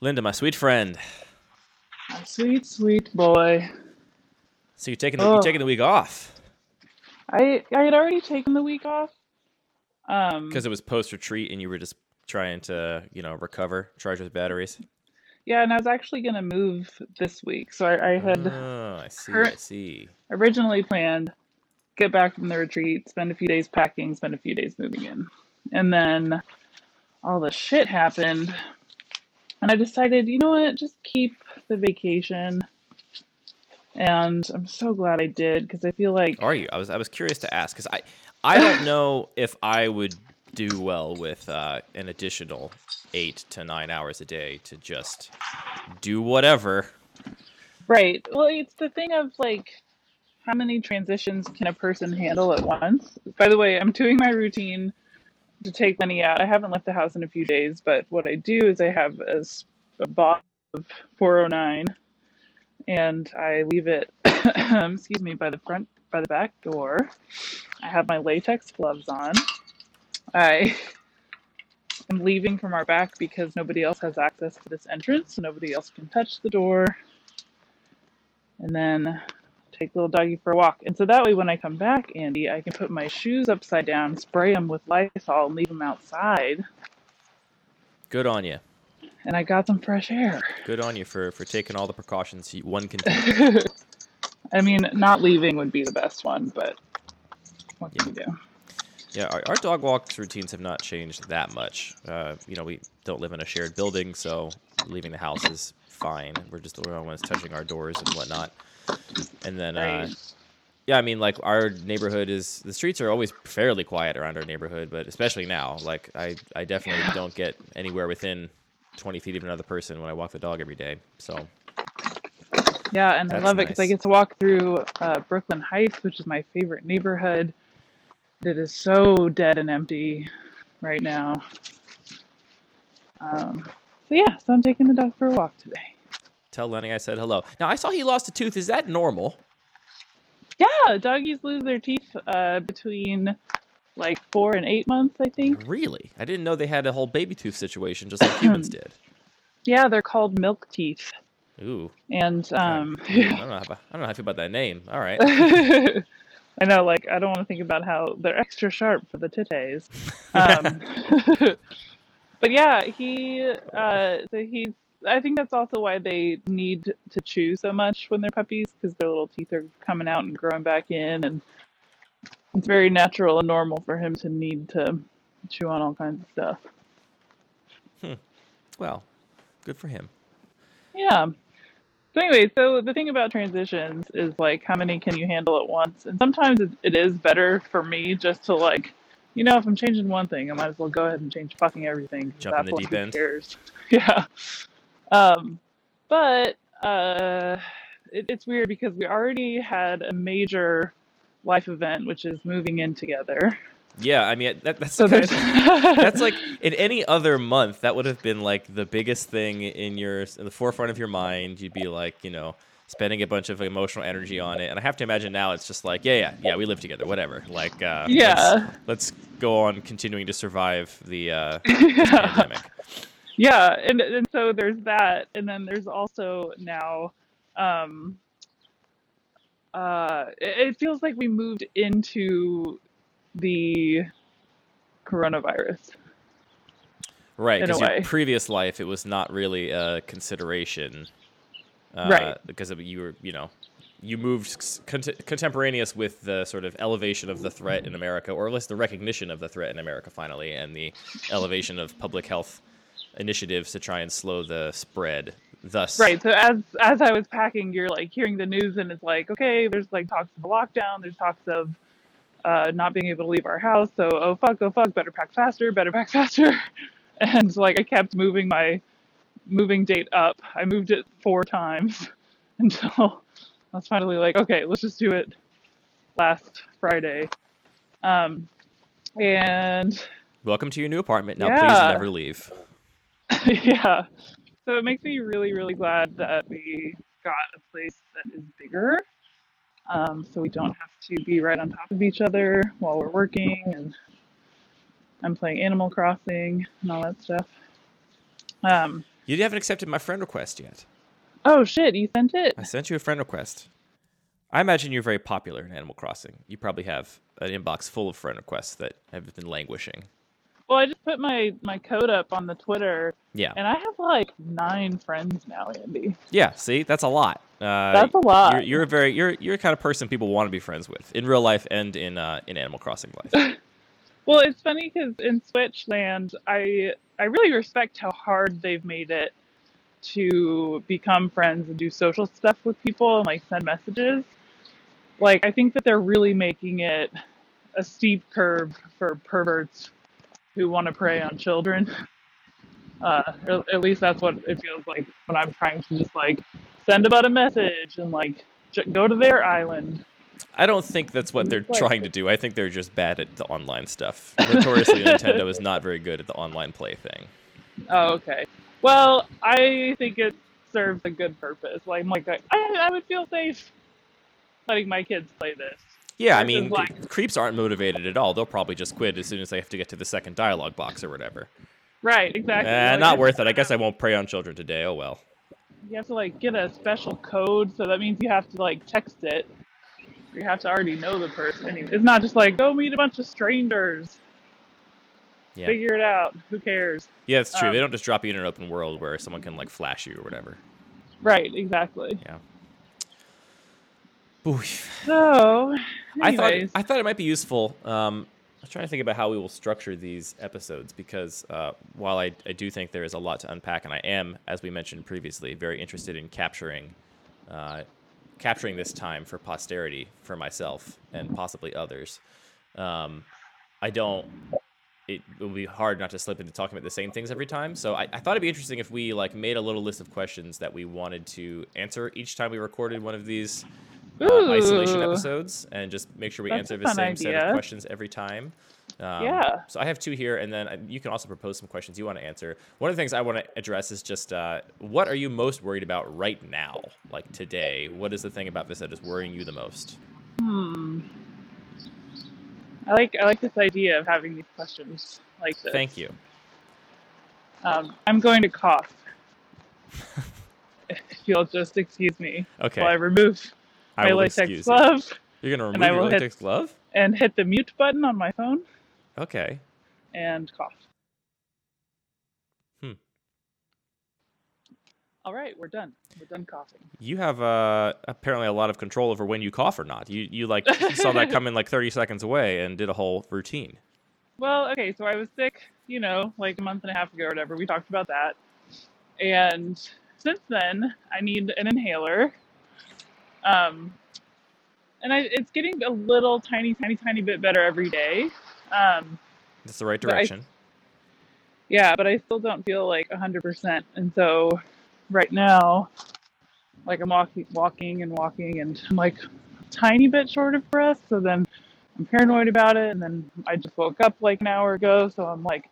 Linda, my sweet friend. My sweet, sweet boy. So you're taking the, you're Oh. taking the week off I I had already taken the week off. Um, because it was post retreat and you were just trying to you know recover, charge those batteries. yeah, and I was actually gonna move this week, so I, I had Oh, I see. I see. originally planned get back from the retreat, spend a few days packing, spend a few days moving in, and then all the shit happened, and I decided, you know what, just keep the vacation. And I'm so glad I did because I feel like Are you? I was I was curious to ask because I I don't know if I would do well with uh, an additional eight to nine hours a day to just do whatever. Right. Well, it's the thing of like, how many transitions can a person handle at once? By the way, I'm doing my routine to take Lenny out. I haven't left the house in a few days, but what I do is I have a box of 409 and I leave it, excuse me, by the front, by the back door. I have my latex gloves on. I am leaving from our back because nobody else has access to this entrance, so nobody else can touch the door and then take little doggy for a walk. And so that way, when I come back, Andy, I can put my shoes upside down, spray them with Lysol, and leave them outside. Good on you. And I got some fresh air. Good on you for for taking all the precautions you- one can take. I mean, not leaving would be the best one, but what can you do? Yeah, our, our dog walks routines have not changed that much. Uh, you know, we don't live in a shared building, so leaving the house is fine. We're just the only ones touching our doors and whatnot. And then, uh, yeah, I mean, like our neighborhood is the streets are always fairly quiet around our neighborhood, but especially now, like I, I definitely don't get anywhere within 20 feet of another person when I walk the dog every day. So Yeah, and I love it because I get to walk through uh, Brooklyn Heights, which is my favorite neighborhood. It is so dead and empty right now. Um, so yeah, so I'm taking the dog for a walk today. Tell Lenny I said hello. Now I saw he lost a tooth. Is that normal? Yeah, doggies lose their teeth uh, between like four and eight months, I think. Really? I didn't know they had a whole baby tooth situation just like humans did. Yeah, they're called milk teeth, Ooh. and um, I don't know. How, about- I don't know how I feel about that name. All right. I know, like I don't want to think about how they're extra sharp for the titties. Um, but yeah, he, uh, so he's. I think that's also why they need to chew so much when they're puppies because their little teeth are coming out and growing back in, and it's very natural and normal for him to need to chew on all kinds of stuff. Hmm. Well, good for him. Yeah. So anyway, so the thing about transitions is like how many can you handle at once? And sometimes it, it is better for me just to like, you know, if I'm changing one thing, I might as well go ahead and change fucking everything. Jump in the deep end. Cares? Yeah. Um, but uh, it, it's weird because we already had a major life event, which is moving in together. Yeah, I mean that, that's So kind there's of- that's like in any other month that would have been like the biggest thing in your in the forefront of your mind. You'd be like, you know, spending a bunch of emotional energy on it. And I have to imagine now it's just like, yeah, yeah, yeah, we live together, whatever. Like, uh, Yeah. let's, let's go on continuing to survive the uh, this yeah. pandemic. Yeah and, and so there's that and then there's also now um uh it, it feels like we moved into the coronavirus Right, In a because your way. previous life, it was not really a consideration, uh, Right. Because of you were, you know, you moved s- cont- contemporaneous with the sort of elevation of the threat in America, or at least the recognition of the threat in America, finally, and the elevation of public health initiatives to try and slow the spread. Thus, right so as as i was packing you're like hearing the news and it's like okay there's like talks of a lockdown there's talks of uh not being able to leave our house so oh fuck oh fuck better pack faster better pack faster and like i kept moving my moving date up i moved it four times until i was finally like okay let's just do it last friday um and welcome to your new apartment. Now, please never leave. yeah. So it makes me really, really glad that we got a place that is bigger. Um, so we don't have to be right on top of each other while we're working and I'm playing Animal Crossing and all that stuff. Um, You haven't accepted my friend request yet. oh shit, you sent it? I sent you a friend request. I imagine you're very popular in Animal Crossing. You probably have an inbox full of friend requests that have been languishing. Well, I just put my my code up on the Twitter, Yeah. and I have like nine friends now, Andy. Yeah, see, that's a lot. Uh, That's a lot. You're, you're a very you're you're the kind of person people want to be friends with in real life and in uh, in Animal Crossing life. Well, it's funny because in Switch Land, I I really respect how hard they've made it to become friends and do social stuff with people and like send messages. Like I think that they're really making it a steep curve for perverts who want to prey on children. Uh, or at least that's what it feels like when I'm trying to just like send about a message and like j- go to their island. I don't think that's what they're trying to do. I think they're just bad at the online stuff. Notoriously, Nintendo is not very good at the online play thing. Oh, okay. Well, I think it serves a good purpose. Like, I'm like, I, I would feel safe letting my kids play this. Yeah, I mean, creeps aren't motivated at all. They'll probably just quit as soon as they have to get to the second dialogue box or whatever. Right, exactly. Eh, Like, not worth it. I guess I won't prey on children today. Oh well. You have to like get a special code, so that means you have to like text it. You have to already know the person. It's not just like go meet a bunch of strangers, Yeah. figure it out. Who cares? Yeah, it's true. Um, they don't just drop you in an open world where someone can like flash you or whatever. Right, exactly. Yeah. Ooh. So, I thought I thought it might be useful. Um, I'm trying to think about how we will structure these episodes because uh, while I, I do think there is a lot to unpack, and I am, as we mentioned previously, very interested in capturing uh, capturing this time for posterity for myself and possibly others. Um, I don't. It will be hard not to slip into talking about the same things every time. So I, I thought it'd be interesting if we like made a little list of questions that we wanted to answer each time we recorded one of these uh, isolation episodes and just make sure we That's answer the same set of questions every time. Um, Yeah. So I have two here, and then uh, you can also propose some questions you want to answer. One of the things I want to address is just uh, what are you most worried about right now, like today? What is the thing about this that is worrying you the most? Hmm. I like I like this idea of having these questions like this. Thank you. Um, I'm going to cough. if you'll just excuse me Okay. while I remove I my will latex glove You're gonna remove I your will hit- latex glove? and hit the mute button on my phone Okay. and cough. Hmm. All right, we're done. We're done coughing. You have uh, apparently a lot of control over when you cough or not. You you like saw that come in like 30 seconds away and did a whole routine. Well, okay, so I was sick, you know, like a month and a half ago or whatever. We talked about that. And since then, I need an inhaler. Um, and I, it's getting a little tiny, tiny, tiny bit better every day. Um, That's the right But I- direction. yeah, but I still don't feel like 100%. And so right now, like I'm walking, walking and walking, and I'm like tiny bit short of breath. So then I'm paranoid about it. And then I just woke up like an hour ago. So I'm like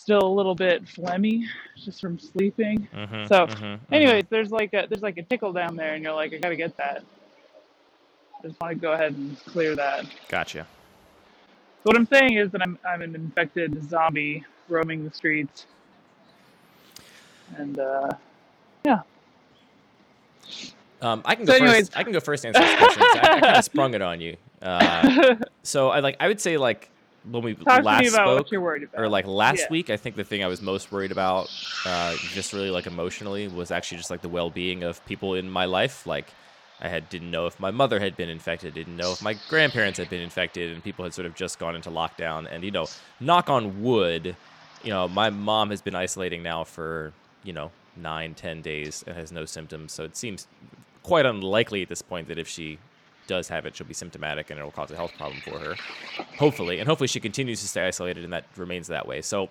still a little bit phlegmy just from sleeping. Mhm, So, mhm. Anyways, there's like a there's like a tickle down there, and you're like, I gotta get that. I just want to go ahead and clear that. gotcha. So what I'm saying is that I'm I'm an infected zombie roaming the streets, and uh, yeah. Um, I can go So anyways- first. I can go first. Answer this question. I, I kind of sprung it on you. Uh, so I like. I would say like when we talk last spoke, what you're worried about. or like last Yeah. week, I think the thing I was most worried about, uh, just really like emotionally, was actually just like the well-being of people in my life. Like I had didn't know if my mother had been infected, didn't know if my grandparents had been infected, and people had sort of just gone into lockdown. And you know, knock on wood, you know, my mom has been isolating now for you know nine, ten days and has no symptoms. So it seems quite unlikely at this point that if she does have it, she'll be symptomatic and it'll cause a health problem for her. Hopefully, and hopefully she continues to stay isolated and that remains that way. So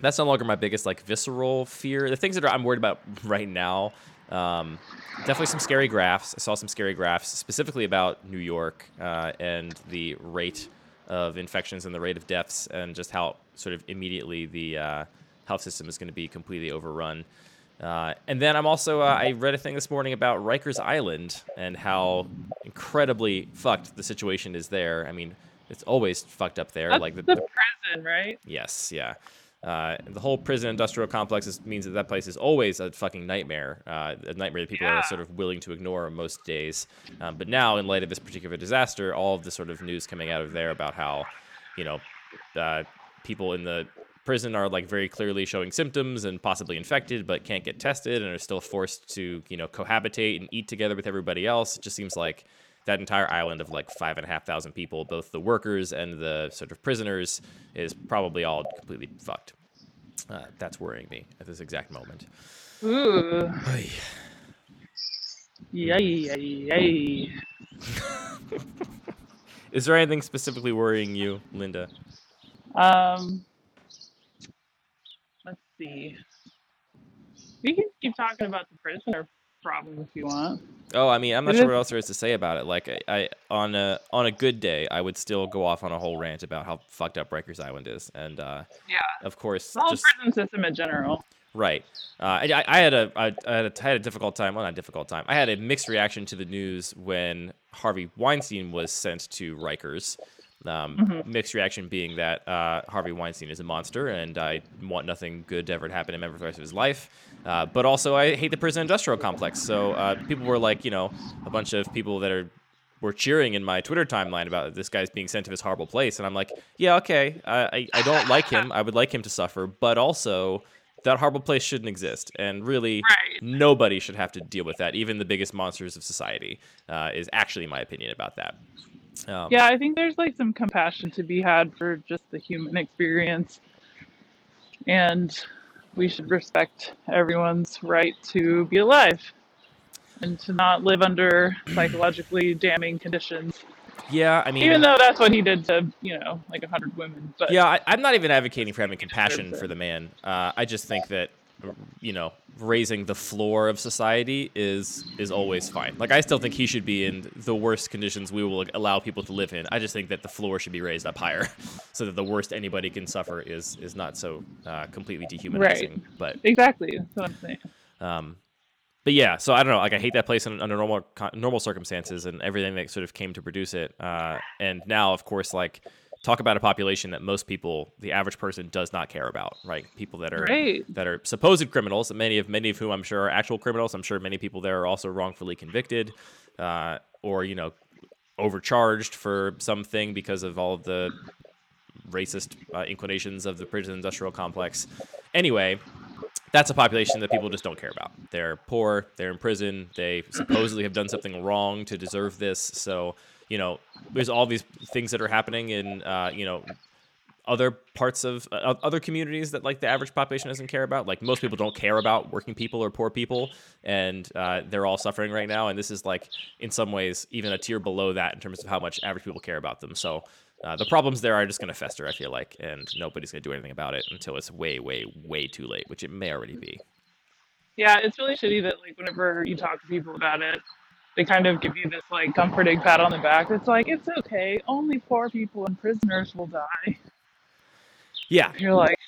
that's no longer my biggest like visceral fear. The things that are, I'm worried about right now, um, definitely some scary graphs. I saw some scary graphs specifically about New York uh, and the rate of infections and the rate of deaths and just how sort of immediately the uh, health system is going to be completely overrun. Uh, and then I'm also uh, I read a thing this morning about Rikers Island and how incredibly fucked the situation is there. I mean, it's always fucked up there. That's like the, the prison, right? Yes, yeah. Uh, the whole prison industrial complex is, means that that place is always a fucking nightmare, uh, a nightmare that people Yeah. are sort of willing to ignore most days. Um, but now, in light of this particular disaster, all of the sort of news coming out of there about how, you know, uh, people in the prison are like very clearly showing symptoms and possibly infected, but can't get tested and are still forced to, you know, cohabitate and eat together with everybody else. It just seems like that entire island of like five and a half thousand people, both the workers and the sort of prisoners, is probably all completely fucked. Uh, that's worrying me at this exact moment. Ooh. Yay, yay, yay. Is there anything specifically worrying you, Linda? Um, see. We can keep talking about the prisoner problem if you want. Oh, I mean, I'm not It sure is- what else there is to say about it. Like, I, I on a on a good day, I would still go off on a whole rant about how fucked up Rikers Island is, and uh, Yeah. of course, The whole just prison system in general. Right. Uh, I, I had a I, I had a, I had a difficult time. Well, not a difficult time. I had a mixed reaction to the news when Harvey Weinstein was sent to Rikers. Um, Mhm. Mixed reaction being that uh, Harvey Weinstein is a monster, and I want nothing good to ever happen to him for the rest of his life. Uh, but also, I hate the prison industrial complex. So uh, people were like, you know, a bunch of people that are were cheering in my Twitter timeline about this guy's being sent to this horrible place, and I'm like, yeah, okay, I I, I don't like him. I would like him to suffer, but also that horrible place shouldn't exist, and really, Right. nobody should have to deal with that. Even the biggest monsters of society uh, is actually my opinion about that. Um, Yeah, I think there's like some compassion to be had for just the human experience. And we should respect everyone's right to be alive and to not live under psychologically damning conditions. yeah. I mean, Even though that's what he did to, you know, like a hundred women. But Yeah, I, I'm not even advocating for having compassion for the man. Uh, I just think that, you know, raising the floor of society is is always fine. Like I still think he should be in the worst conditions we will allow people to live in. I just think that the floor should be raised up higher, so that the worst anybody can suffer is is not so uh, completely dehumanizing. But exactly. That's what I'm saying. um, but yeah, so I don't know. Like I hate that place under normal normal circumstances and everything that sort of came to produce it. Uh, and now, of course, like talk about a population that most people, the average person, does not care about. Right? People that are Right. that are supposed criminals, many of many of whom I'm sure are actual criminals. I'm sure many people there are also wrongfully convicted, uh, or you know, overcharged for something because of all of the racist uh, inclinations of the prison industrial complex. Anyway, that's a population that people just don't care about. They're poor, they're in prison, they supposedly have done something wrong to deserve this. So, you know, there's all these things that are happening in, uh, you know, other parts of uh, other communities that like the average population doesn't care about. Like most people don't care about working people or poor people, and uh, they're all suffering right now. And this is like, in some ways, even a tier below that in terms of how much average people care about them. So uh, the problems there are just going to fester. I feel like, and nobody's going to do anything about it until it's way, way, way too late, which it may already be. Yeah, it's really shitty that like whenever you talk to people about it, they kind of give you this like comforting pat on the back. It's like it's okay. Only poor people and prisoners will die. Yeah, You're like,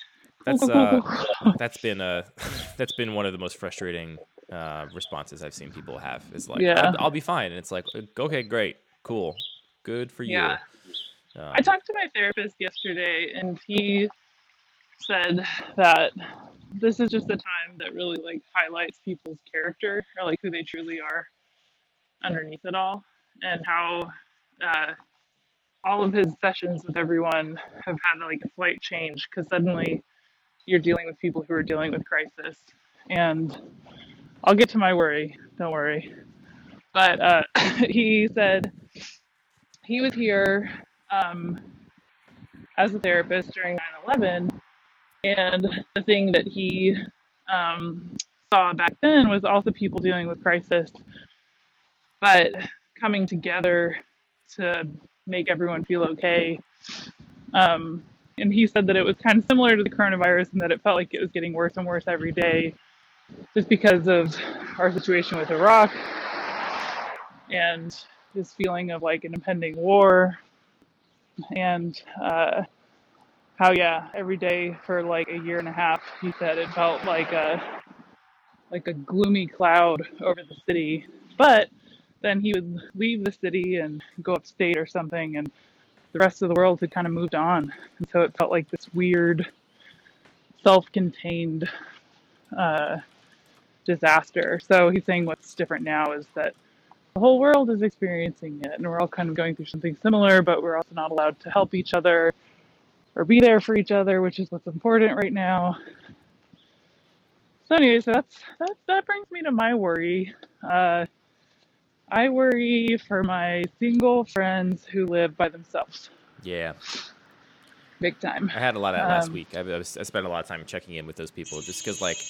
that's uh, that's been uh, that's been one of the most frustrating uh, responses I've seen people have. Is like, Yeah. I'll, I'll be fine, and it's like, okay, great, cool, good for you. Yeah. Um, I talked to my therapist yesterday, and he said that this is just a time that really like highlights people's character or like who they truly are underneath it all, and how uh, all of his sessions with everyone have had like a slight change because suddenly you're dealing with people who are dealing with crisis, and I'll get to my worry. Don't worry. But uh, he said he was here um, as a therapist during 9 11. And the thing that he um, saw back then was also people dealing with crisis, but coming together to make everyone feel okay. Um, and he said that it was kind of similar to the coronavirus and that it felt like it was getting worse and worse every day just because of our situation with Iraq and this feeling of like an impending war and uh, how yeah every day for like a year and a half he said it felt like a like a gloomy cloud over the city but then he would leave the city and go upstate or something and the rest of the world had kind of moved on and so it felt like this weird self-contained uh, disaster. So he's saying what's different now is that the whole world is experiencing it, and we're all kind of going through something similar, but we're also not allowed to help each other or be there for each other, which is what's important right now. So anyway, so that's that. That brings me to my worry. Uh, I worry for my single friends who live by themselves, Yeah, big time. I had a lot of that last Um, week. I, I spent a lot of time checking in with those people just because, like,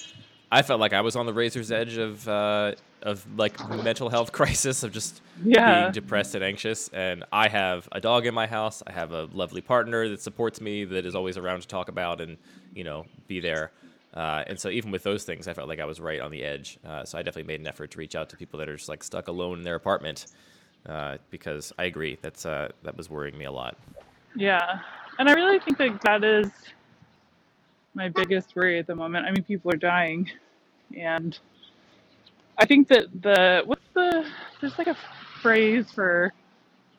I felt like I was on the razor's edge of uh, of like mental health crisis of just Yeah. being depressed and anxious. And I have a dog in my house. I have a lovely partner that supports me, that is always around to talk about and you know be there. Uh, and so even with those things, I felt like I was right on the edge. Uh, so I definitely made an effort to reach out to people that are just like stuck alone in their apartment uh, because I agree that's uh, that was worrying me a lot. Yeah, and I really think that that is my biggest worry at the moment. I mean, people are dying, and I think that the what's the there's like a phrase for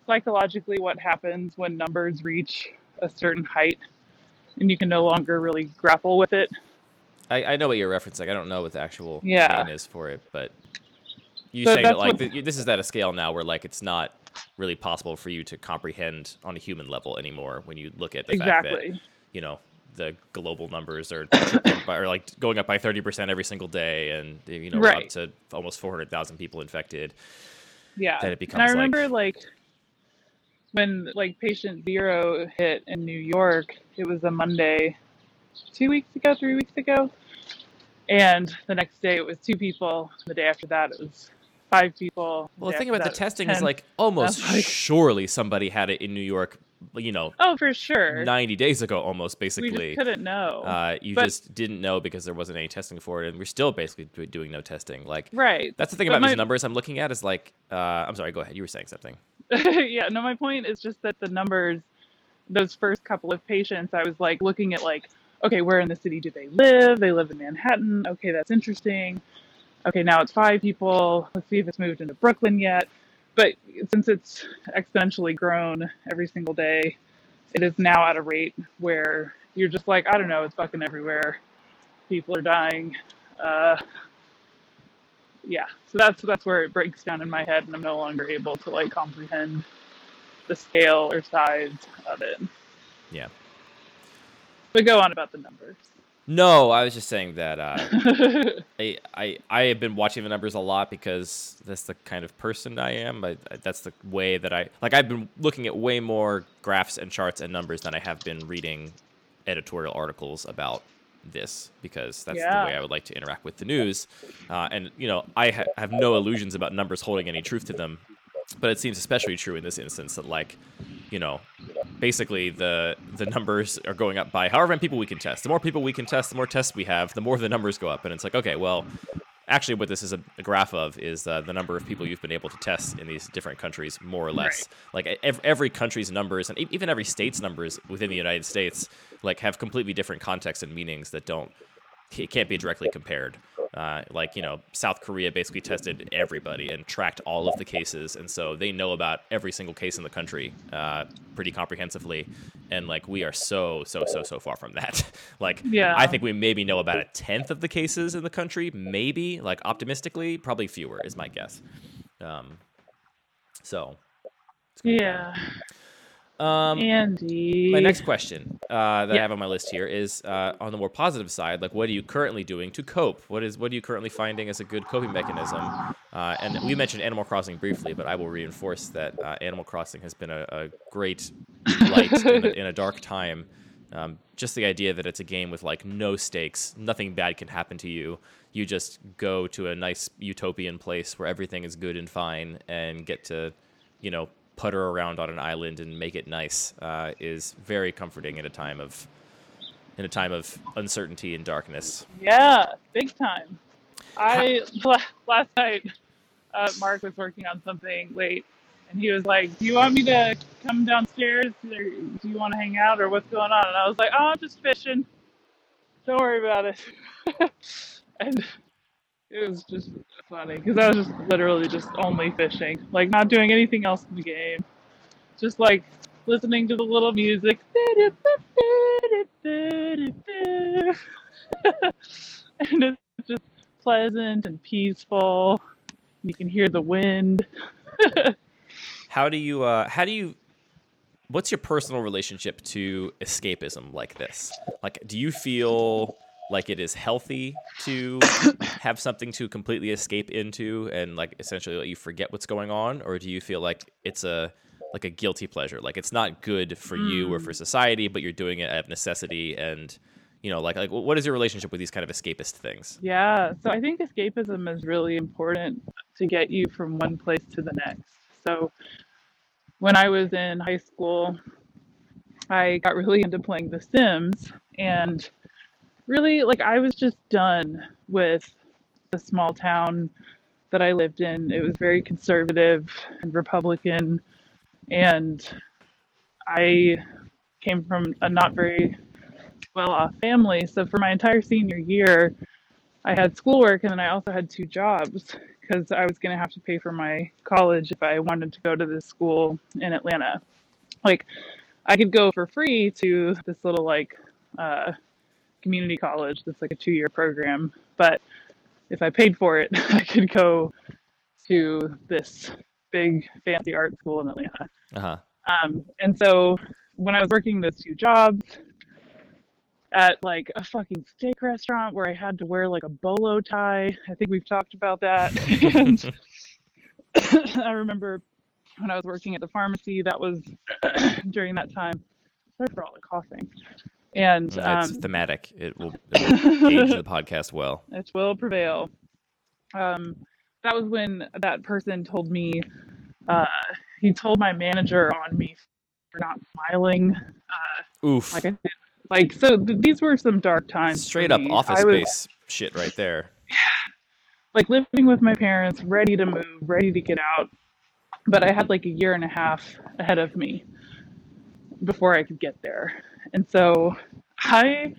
psychologically what happens when numbers reach a certain height, and you can no longer really grapple with it. I, I know what you're referencing. I don't know what the actual Yeah. name is for it, but you So saying that like what- this is at a scale now where like it's not really possible for you to comprehend on a human level anymore when you look at the fact that you know the global numbers are by, or like going up by 30% every single day and you know we're up to almost 400,000 people infected. Yeah. Then it and I becomes like- remember like when like patient zero hit in New York, it was a Monday two weeks ago, three weeks ago. And the next day it was two people. The day after that it was five people. Well, the day thing about the that, it was testing is like almost like- surely somebody had it in New York, you know, Oh, for sure. 90 days ago almost we basically. just couldn't know. Uh, you But- just didn't know because there wasn't any testing for it, and we're still basically doing no testing. Like right. that's the thing But about these numbers I'm looking at is like, uh, I'm sorry, go ahead. You were saying something. yeah, no, my point is just that the numbers, those first couple of patients, I was like looking at like, okay, where in the city do they live? They live in Manhattan. Okay, that's interesting. Okay, now it's five people. Let's see if it's moved into Brooklyn yet. But since it's exponentially grown every single day, it is now at a rate where you're just like, I don't know, it's fucking everywhere. People are dying. Uh, yeah, so that's that's where it breaks down in my head, and I'm no longer able to like comprehend the scale or size of it. Yeah. But go on about the numbers. No, I was just saying that uh, I, I I have been watching the numbers a lot because that's the kind of person I am. I, I- that's the way that I like. I've been looking at way more graphs and charts and numbers than I have been reading editorial articles about this because that's Yeah. the way I would like to interact with the news. Uh, and you know, I ha- have no illusions about numbers holding any truth to them, but it seems especially true in this instance that like, you know, basically the the numbers are going up by however many people we can test. The more people we can test, the more tests we have, the more the numbers go up. And it's like, okay, well, actually, what this is a, a graph of is uh, the number of people you've been able to test in these different countries, more or less. Like e- ev- every country's numbers and e- even every state's numbers within the United States, like have completely different contexts and meanings that don't it can't be directly compared. Uh, like you know, South Korea basically tested everybody and tracked all of the cases, and so they know about every single case in the country uh, pretty comprehensively. And like we are so so so so far from that. like Yeah. I think we maybe know about a tenth of the cases in the country, maybe like optimistically, probably fewer is my guess. Um, so it's gonna be yeah. Um, Andy. my next question uh, that I have on my list here is uh, on the more positive side. Like, what are you currently doing to cope? What is what are you currently finding as a good coping mechanism? Uh, and we mentioned Animal Crossing briefly, but I will reinforce that uh, Animal Crossing has been a, a great light in, a, in a dark time. Um, just the idea that it's a game with like no stakes, nothing bad can happen to you. You just go to a nice utopian place where everything is good and fine, and get to, you know, putter around on an island and make it nice uh, is very comforting in a time of in a time of uncertainty and darkness. Yeah, big time. I last night, uh, Mark was working on something late, and he was like, "Do you want me to come downstairs? Or do you want to hang out, or what's going on?" And I was like, "Oh, I'm just fishing. Don't worry about it." and it was just funny because I was just literally just only fishing, like not doing anything else in the game, just like listening to the little music. and it's just pleasant and peaceful. You can hear the wind. how do you uh, how do you what's your personal relationship to escapism like this? Like do you feel like it is healthy to have something to completely escape into and like essentially let you forget what's going on or do you feel like it's a like a guilty pleasure like it's not good for mm. you or for hmm. society but you're doing it out of necessity and you know like like what is your relationship with these kind of escapist things yeah so i think escapism is really important to get you from one place to the next so when i was in high school i got really into playing the sims and really like I was just done with the small town that I lived in. It was very conservative and Republican, and I came from a not very well off family. So for my entire senior year, I had schoolwork and then I also had two jobs because I was going to have to pay for my college if I wanted to go to this school in Atlanta. Like, I could go for free to this little, like, uh, community college that's like a two year program. But if I paid for it, I could go to this big fancy art school in Atlanta. Uh-huh. Um, and so when I was working those two jobs at like a fucking steak restaurant where I had to wear like a bolo tie, I think we've talked about that. and I remember when I was working at the pharmacy, that was during that time. Sorry for all the coughing. And um, it's thematic. It will, it will age the podcast well. It will prevail. Um, that was when that person told me. Uh, he told my manager on me for not smiling. Uh, Oof. Like I. Like so, th- these were some dark times. Straight up office was, space shit right there. Yeah. Like living with my parents, ready to move, ready to get out, but I had like a year and a half ahead of me before I could get there. And so I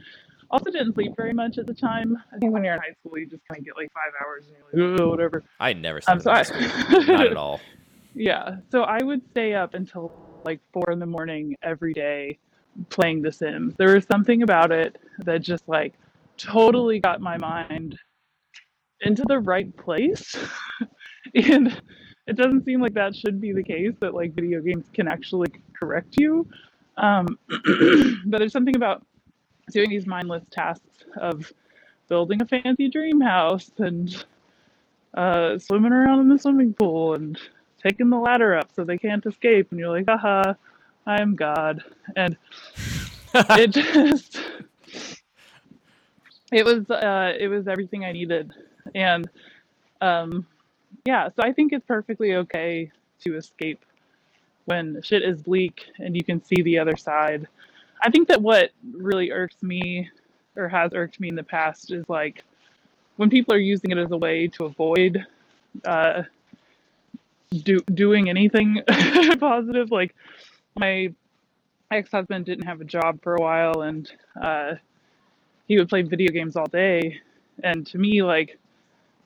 also didn't sleep very much at the time. I think when you're in high school, you just kind of get like five hours and you're like, oh, whatever. I never slept. Um, so I, Not at all. Yeah. So I would stay up until like four in the morning every day playing The Sims. There was something about it that just like totally got my mind into the right place. and it doesn't seem like that should be the case that like video games can actually correct you um, but there's something about doing these mindless tasks of building a fancy dream house and uh, swimming around in the swimming pool and taking the ladder up so they can't escape. And you're like, haha, I'm God. And it just, it was, uh, it was everything I needed. And, um, yeah, so I think it's perfectly okay to escape when shit is bleak and you can see the other side. I think that what really irks me or has irked me in the past is like when people are using it as a way to avoid uh, do, doing anything positive. Like my ex-husband didn't have a job for a while and uh, he would play video games all day. And to me, like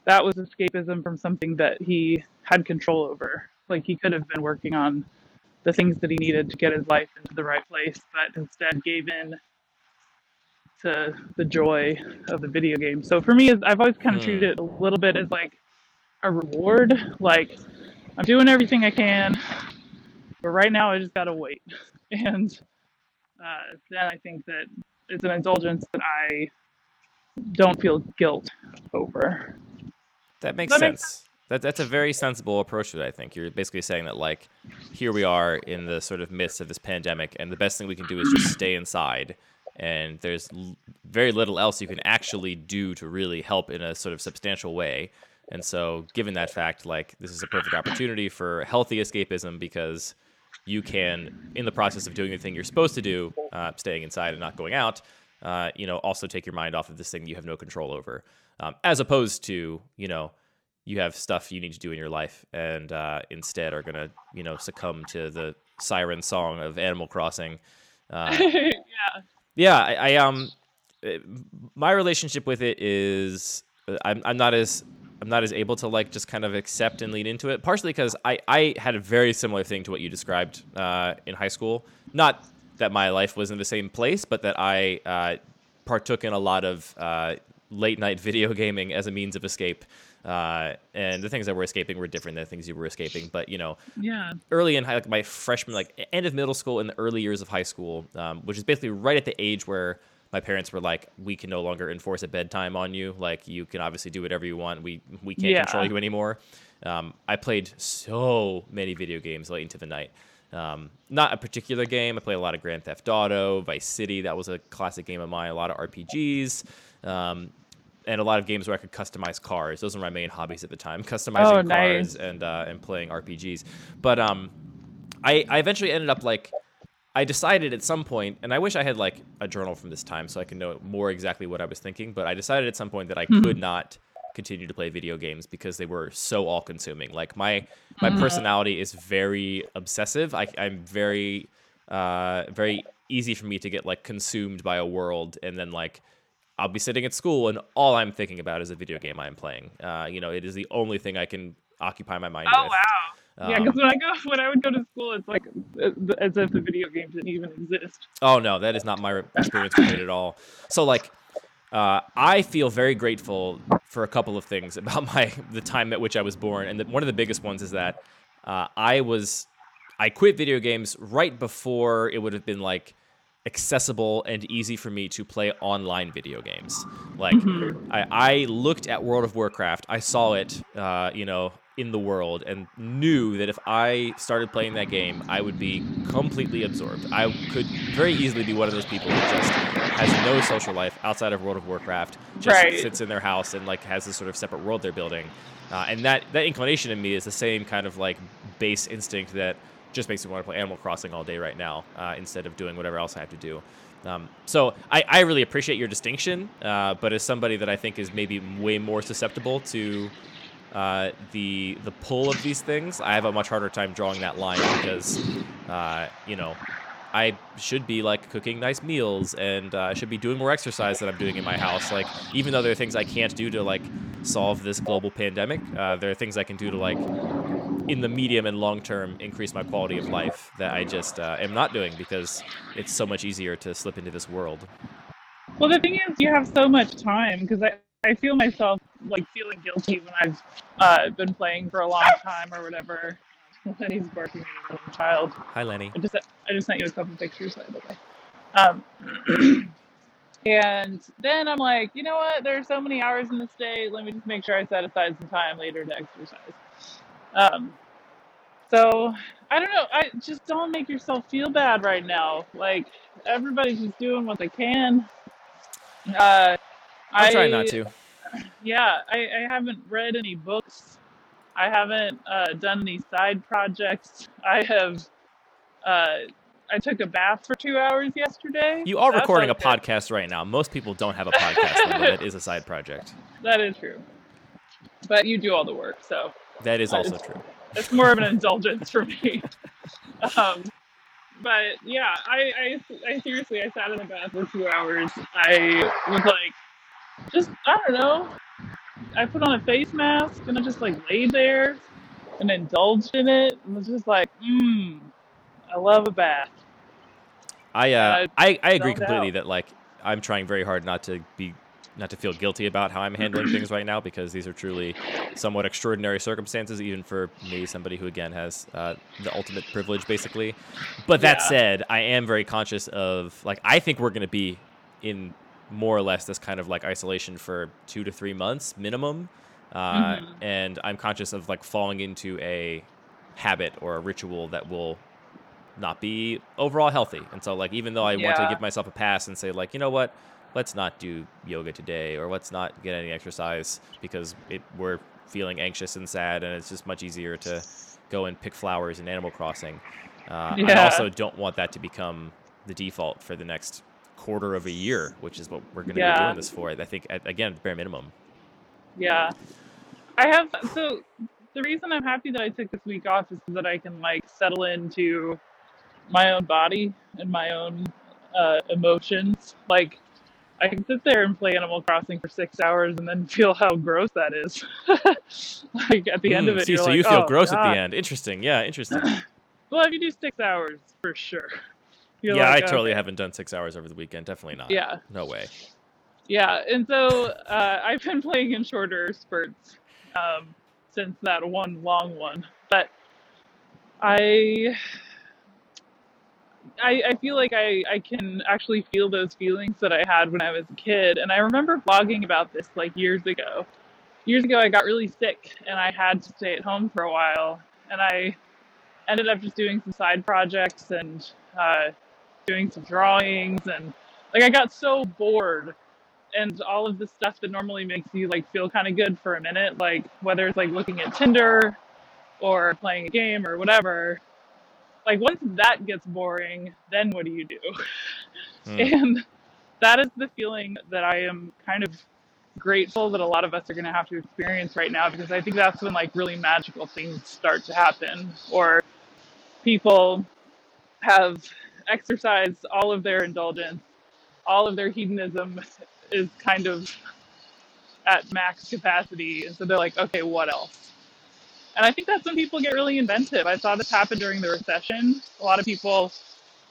that was escapism from something that he had control over. Like he could have been working on the things that he needed to get his life into the right place, but instead gave in to the joy of the video game. So for me, I've always kind of treated hmm. it a little bit as like a reward. Like I'm doing everything I can, but right now I just gotta wait. And uh, then I think that it's an indulgence that I don't feel guilt over. That makes that sense. Makes that, that's a very sensible approach to it, I think. You're basically saying that, like, here we are in the sort of midst of this pandemic, and the best thing we can do is just stay inside. And there's l- very little else you can actually do to really help in a sort of substantial way. And so, given that fact, like, this is a perfect opportunity for healthy escapism because you can, in the process of doing the thing you're supposed to do, uh, staying inside and not going out, uh, you know, also take your mind off of this thing you have no control over, um, as opposed to, you know, you have stuff you need to do in your life and uh, instead are going to you know succumb to the siren song of animal crossing. Uh, yeah. yeah I, I, um uh, my relationship with it is uh, I'm, I'm not as i'm not as able to like just kind of accept and lean into it partially because i i had a very similar thing to what you described uh, in high school. Not that my life was in the same place but that i uh, partook in a lot of uh, late night video gaming as a means of escape. Uh, and the things that were escaping were different than the things you were escaping. But you know, Yeah. early in high, like my freshman, like end of middle school and the early years of high school, um, which is basically right at the age where my parents were like, we can no longer enforce a bedtime on you. Like you can obviously do whatever you want. We we can't Yeah. control you anymore. Um, I played so many video games late into the night. Um, not a particular game. I played a lot of Grand Theft Auto, Vice City. That was a classic game of mine. A lot of RPGs. Um, and a lot of games where I could customize cars. Those were my main hobbies at the time: customizing Oh, nice. cars and uh, and playing RPGs. But um, I I eventually ended up like I decided at some point, and I wish I had like a journal from this time so I could know more exactly what I was thinking. But I decided at some point that I could not continue to play video games because they were so all consuming. Like my my personality is very obsessive. I, I'm very uh, very easy for me to get like consumed by a world and then like I'll be sitting at school and all I'm thinking about is a video game I'm playing. Uh, you know, it is the only thing I can occupy my mind Oh with. wow. yeah, Um, because when I go when I would go to school, it's like uh, as if the video games didn't even exist. Oh no, that is not my experience with it at all. So like, uh, I feel very grateful for a couple of things about my the time at which I was born, and the, one of the biggest ones is that uh, I was I quit video games right before it would have been like accessible and easy for me to play online video games. Like I, I looked at World of Warcraft, I saw it, uh, you know, in the world, and knew that if I started playing that game, I would be completely absorbed. I could very easily be one of those people who just has no social life outside of World of Warcraft, just Right. sits in their house and like has this sort of separate world they're building. Uh, and that that inclination in me is the same kind of like base instinct that just makes me want to play Animal Crossing all day right now uh, instead of doing whatever else I have to do. Um, so I, I really appreciate your distinction, uh, but as somebody that I think is maybe way more susceptible to uh, the the pull of these things, I have a much harder time drawing that line because uh, you know I should be like cooking nice meals and uh, I should be doing more exercise than I'm doing in my house. Like even though there are things I can't do to like solve this global pandemic, uh, there are things I can do to like in the medium and long term increase my quality of life that I just uh, am not doing because it's so much easier to slip into this world. Well, the thing is, you have so much time because I, I feel myself like feeling guilty when I've uh, been playing for a long time or whatever. Lenny's barking at a little child. Hi, Lenny. I just I just sent you a couple pictures by the way. Um, and then I'm like, you know what? There are so many hours in this day. Let me just make sure I set aside some time later to exercise. Um, so I don't know. I just don't make yourself feel bad right now. Like everybody's just doing what they can. Uh, I'm I trying not to. yeah, I, I haven't read any books. I haven't uh, done any side projects. I have. Uh, I took a bath for two hours yesterday. You are That's recording a okay. podcast right now. Most people don't have a podcast, it is a side project. That is true. But you do all the work, so That is also true. it's more of an indulgence for me. Um, but yeah, I, I, I seriously, I sat in the bath for two hours. I was like, just, I don't know. I put on a face mask and I just like laid there and indulged in it and was just like, mmm, I love a bath. I uh, Uh, I, I agree completely out. that like I'm trying very hard not to be not to feel guilty about how I'm handling things right now because these are truly somewhat extraordinary circumstances, even for me, somebody who again has uh, the ultimate privilege, basically. But that Yeah. said, I am very conscious of like I think we're going to be in more or less this kind of like isolation for two to three months minimum, uh, Mhm. and I'm conscious of like falling into a habit or a ritual that will not be overall healthy. And so like even though I want to give myself a pass and say like, you know what, let's not do yoga today or let's not get any exercise because it we're feeling anxious and sad and it's just much easier to go and pick flowers in Animal Crossing. Uh, I also don't want that to become the default for the next quarter of a year, which is what we're going to be doing this for. I think at, again, bare minimum. Yeah. I have so the reason I'm happy that I took this week off is that I can like settle into my own body and my own uh, emotions. Like I can sit there and play Animal Crossing for six hours and then feel how gross that is. like at the end of Mm, it, see, you're so like, you feel "Oh, gross at God." the end. Interesting. Yeah, interesting. Well, if you do six hours, for sure. You're yeah, like, I totally "Okay." haven't done six hours over the weekend. Definitely not. Yeah. No way. Yeah, and so uh, I've been playing in shorter spurts um, since that one long one, but I I, I feel like I, I can actually feel those feelings that I had when I was a kid. And I remember blogging about this like years ago. Years ago, I got really sick and I had to stay at home for a while. And I ended up just doing some side projects and uh, doing some drawings. And like, I got so bored. And all of the stuff that normally makes you like feel kind of good for a minute, like whether it's like looking at Tinder or playing a game or whatever, like once that gets boring, then what do you do? Hmm. And that is the feeling that I am kind of grateful that a lot of us are going to have to experience right now because I think that's when like really magical things start to happen or people have exercised all of their indulgence, all of their hedonism is kind of at max capacity and so they're like, okay, what else? And I think that's when people get really inventive. I saw this happen during the recession. A lot of people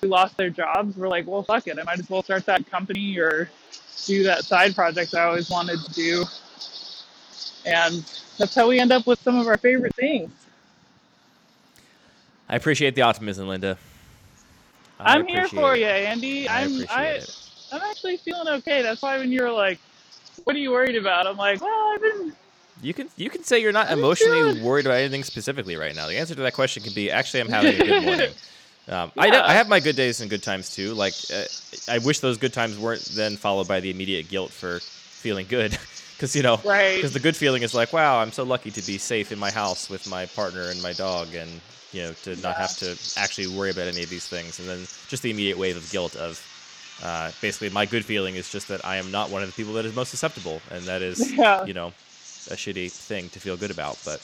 who lost their jobs were like, well, fuck it. I might as well start that company or do that side project I always wanted to do. And that's how we end up with some of our favorite things. I appreciate the optimism, Linda. I I'm here for it. you, Andy. I I'm appreciate I it. I'm actually feeling okay. That's why when you were like, "What are you worried about?" I'm like, "Well, I've been You can you can say you're not emotionally worried about anything specifically right now. The answer to that question can be actually I'm having a good morning. Um, I, yeah, I have my good days and good times too. Like uh, I wish those good times weren't then followed by the immediate guilt for feeling good, because you know, right, because the good feeling is like, wow, I'm so lucky to be safe in my house with my partner and my dog, and you know, to not have to actually worry about any of these things. And then just the immediate wave of guilt of uh, basically my good feeling is just that I am not one of the people that is most susceptible, and that is yeah, you know a shitty thing to feel good about. But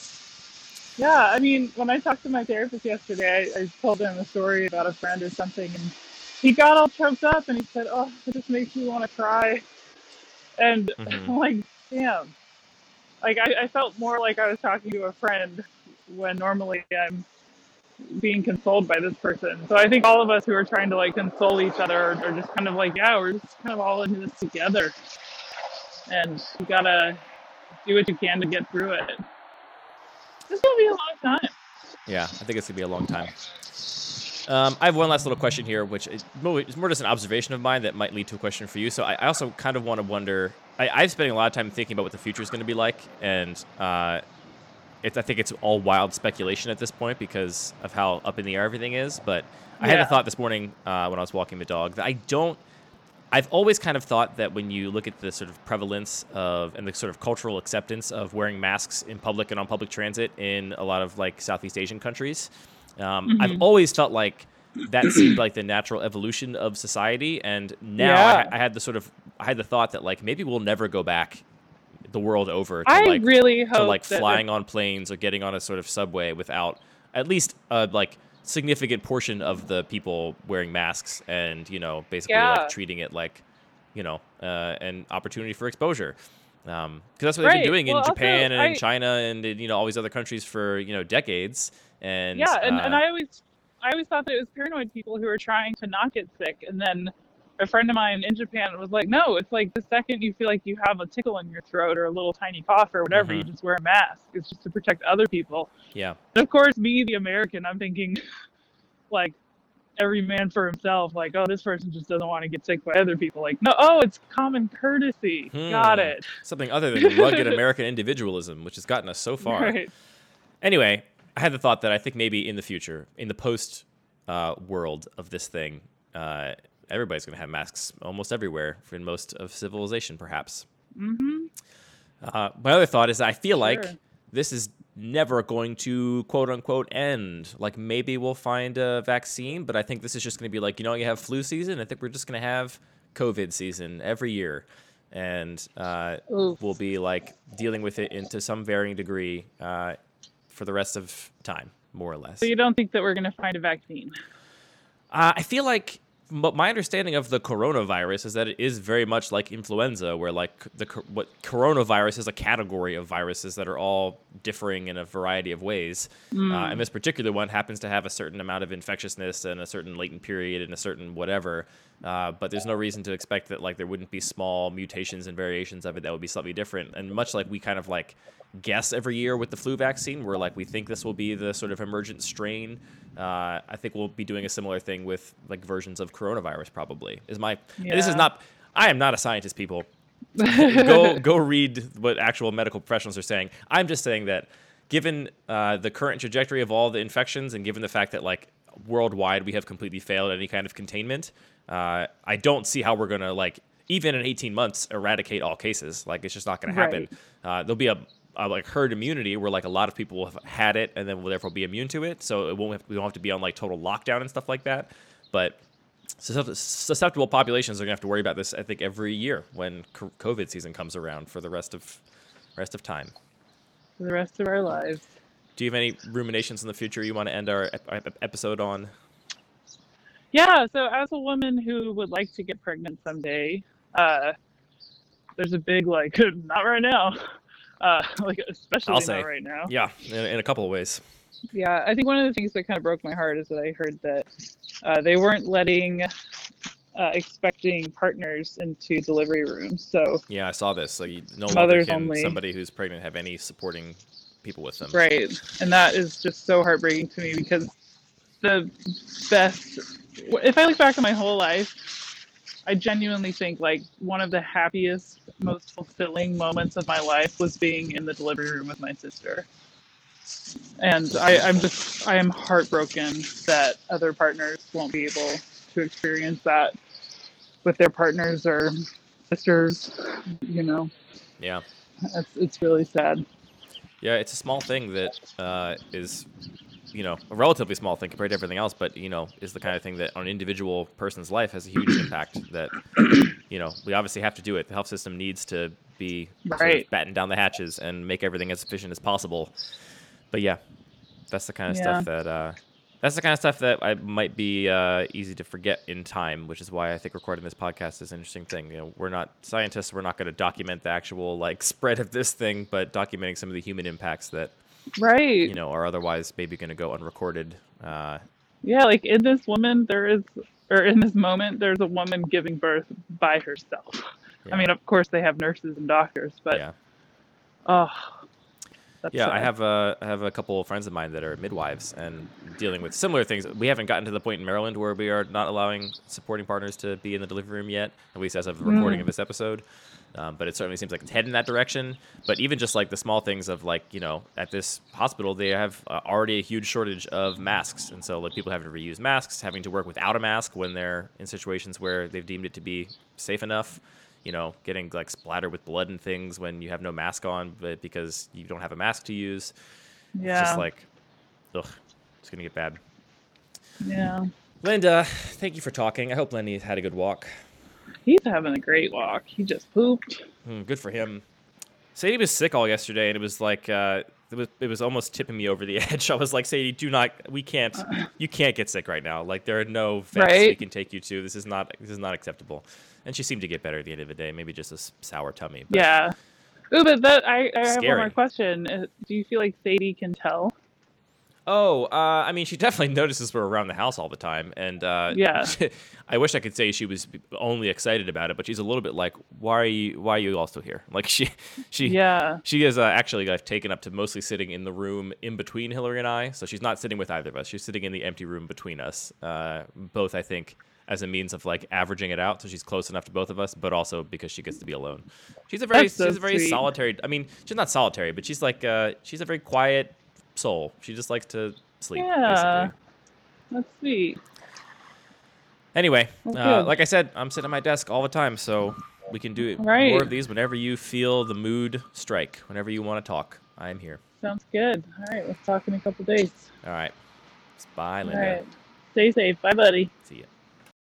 yeah. I mean, when I talked to my therapist yesterday, I, I told him a story about a friend or something, and he got all choked up and he said, "Oh, it just makes me want to cry." And hmm I'm like, damn. Like I, I felt more like I was talking to a friend when normally I'm being consoled by this person. So I think all of us who are trying to like console each other are, are just kind of like, yeah, we're just kind of all in this together, and you gotta do what you can to get through it. This will be a long time. yeah, I think it's gonna be a long time. Um, I have one last little question here, which is more, more just an observation of mine that might lead to a question for you. So I, I also kind of want to wonder. I, I'm spending a lot of time thinking about what the future is going to be like, and uh, it's, I think it's all wild speculation at this point because of how up in the air everything is. But I had a thought this morning uh, when I was walking the dog that I don't. I've always kind of thought that when you look at the sort of prevalence of and the sort of cultural acceptance of wearing masks in public and on public transit in a lot of like Southeast Asian countries, um, I've hmm always felt like that seemed like the natural evolution of society. And now I, Yeah, ha- I had the sort of I had the thought that like maybe we'll never go back the world over to I like really to like hope that. flying on planes or getting on a sort of subway without at least a like significant portion of the people wearing masks and you know basically like treating it like you know uh, an opportunity for exposure. Because that's what they've been doing Well, in also, Japan and in China and in, you know all these other countries for you know decades. And yeah, and and uh, I always I always thought that it was paranoid people who were trying to not get sick, and then a friend of mine in Japan was like, no, it's like the second you feel like you have a tickle in your throat or a little tiny cough or whatever, you mhm, just wear a mask. It's just to protect other people. yeah And of course, me, the American, I'm thinking like every man for himself. Like, oh, this person just doesn't want to get sick by other people. Like, no, oh, it's common courtesy. Got hmm it. something other than rugged American individualism which has gotten us so far right. Anyway, I had the thought that I think maybe in the future, in the post uh, world of this thing, uh, everybody's going to have masks almost everywhere in most of civilization, perhaps. Mm-hmm. Uh, my other thought is I feel like Sure. this is never going to quote unquote end. Like maybe we'll find a vaccine, but I think this is just going to be like, you know, you have flu season. I think we're just going to have COVID season every year. And uh, we'll be like dealing with it into some varying degree uh, for the rest of time, more or less. So you don't think that we're gonna find a vaccine? Uh, I feel like m- my understanding of the coronavirus is that it is very much like influenza, where like the what coronavirus is a category of viruses that are all differing in a variety of ways. Uh, and this particular one happens to have a certain amount of infectiousness and a certain latent period and a certain whatever. Uh, but there's no reason to expect that like there wouldn't be small mutations and variations of it that would be slightly different. And much like we kind of like guess every year with the flu vaccine, where like we think this will be the sort of emergent strain. Uh, I think we'll be doing a similar thing with like versions of coronavirus. Probably is my. and this is not. I am not a scientist, people. go go read what actual medical professionals are saying. I'm just saying that given uh, the current trajectory of all the infections and given the fact that like worldwide we have completely failed any kind of containment, uh, I don't see how we're gonna like even in 18 months eradicate all cases. Like it's just not gonna happen. Uh, there'll be a, a like herd immunity where like a lot of people will have had it and then will therefore be immune to it. So it won't have, we don't have to be on like total lockdown and stuff like that. But suscept- susceptible populations are gonna have to worry about this. I think every year when COVID season comes around for the rest of rest of time. For the rest of our lives. Do you have any ruminations in the future you want to end our ep- ep- episode on? Yeah, so as a woman who would like to get pregnant someday, uh, there's a big like, not right now. Uh, like especially I'll say. right now. Yeah, in, in a couple of ways. Yeah, I think one of the things that kind of broke my heart is that I heard that uh, they weren't letting uh, expecting partners into delivery rooms. So Yeah, I saw this. Like, you no Mothers can only. somebody who's pregnant have any supporting people with them. right, and that is just so heartbreaking to me because the best. If I look back on my whole life, I genuinely think like one of the happiest, most fulfilling moments of my life was being in the delivery room with my sister. And I, I'm just, I am heartbroken that other partners won't be able to experience that with their partners or sisters. You know, Yeah. it's, it's really sad. Yeah, it's a small thing that uh, is, you know, a relatively small thing compared to everything else, but you know, is the kind of thing that on an individual person's life has a huge impact. That, you know, we obviously have to do it. The health system needs to be sort of batten down the hatches and make everything as efficient as possible. But yeah, that's the kind of stuff that uh, that's the kind of stuff that I might be uh, easy to forget in time, which is why I think recording this podcast is an interesting thing. You know, we're not scientists; we're not going to document the actual like spread of this thing, but documenting some of the human impacts that Right. you know are otherwise maybe going to go unrecorded. Uh, Yeah, like in this woman, there is, or in this moment, there's a woman giving birth by herself. Yeah. I mean, of course, they have nurses and doctors, but yeah, oh, yeah. I have a I have a couple of friends of mine that are midwives and dealing with similar things. We haven't gotten to the point in Maryland where we are not allowing supporting partners to be in the delivery room yet, at least as of the recording Mm. of this episode. Um, but it certainly seems like it's heading that direction. But even just like the small things of like you know at this hospital they have uh, already a huge shortage of masks, and so like people having to reuse masks, having to work without a mask when they're in situations where they've deemed it to be safe enough. You know, getting like splattered with blood and things when you have no mask on, but because you don't have a mask to use. yeah, It's just like, ugh, it's gonna get bad. yeah. Linda, thank you for talking. I hope Lenny had a good walk. He's having a great walk. He just pooped. Hmm, good for him. Sadie was sick all yesterday, and it was like uh, it was it was almost tipping me over the edge. I was like, Sadie, do not, we can't, you can't get sick right now. Like there are no vets we can take you to. This is not this is not acceptable. And she seemed to get better at the end of the day. Maybe just a sour tummy. But Yeah. Ooh, but that I, I have one more question. Uh, Do you feel like Sadie can tell? Oh, uh, I mean, she definitely notices we're around the house all the time, and uh, Yeah. I wish I could say she was only excited about it, but she's a little bit like, "Why are you? Why are you all still here?" Like she, she, Yeah. she is uh, actually like taken up to mostly sitting in the room in between Hillary and I. So she's not sitting with either of us. She's sitting in the empty room between us. Uh, both, I think, as a means of like averaging it out, so she's close enough to both of us, but also because she gets to be alone. She's a very, so she's a very sweet. solitary. I mean, she's not solitary, but she's like, uh, she's a very quiet soul. She just likes to sleep. Yeah. Basically. That's sweet. Anyway, uh, like I said, I'm sitting at my desk all the time, so we can do Right. more of these whenever you feel the mood strike. Whenever you want to talk, I am here. Sounds good. All right, let's talk in a couple days. All right. Bye, All Linda. right. Stay safe. Bye, buddy. See ya.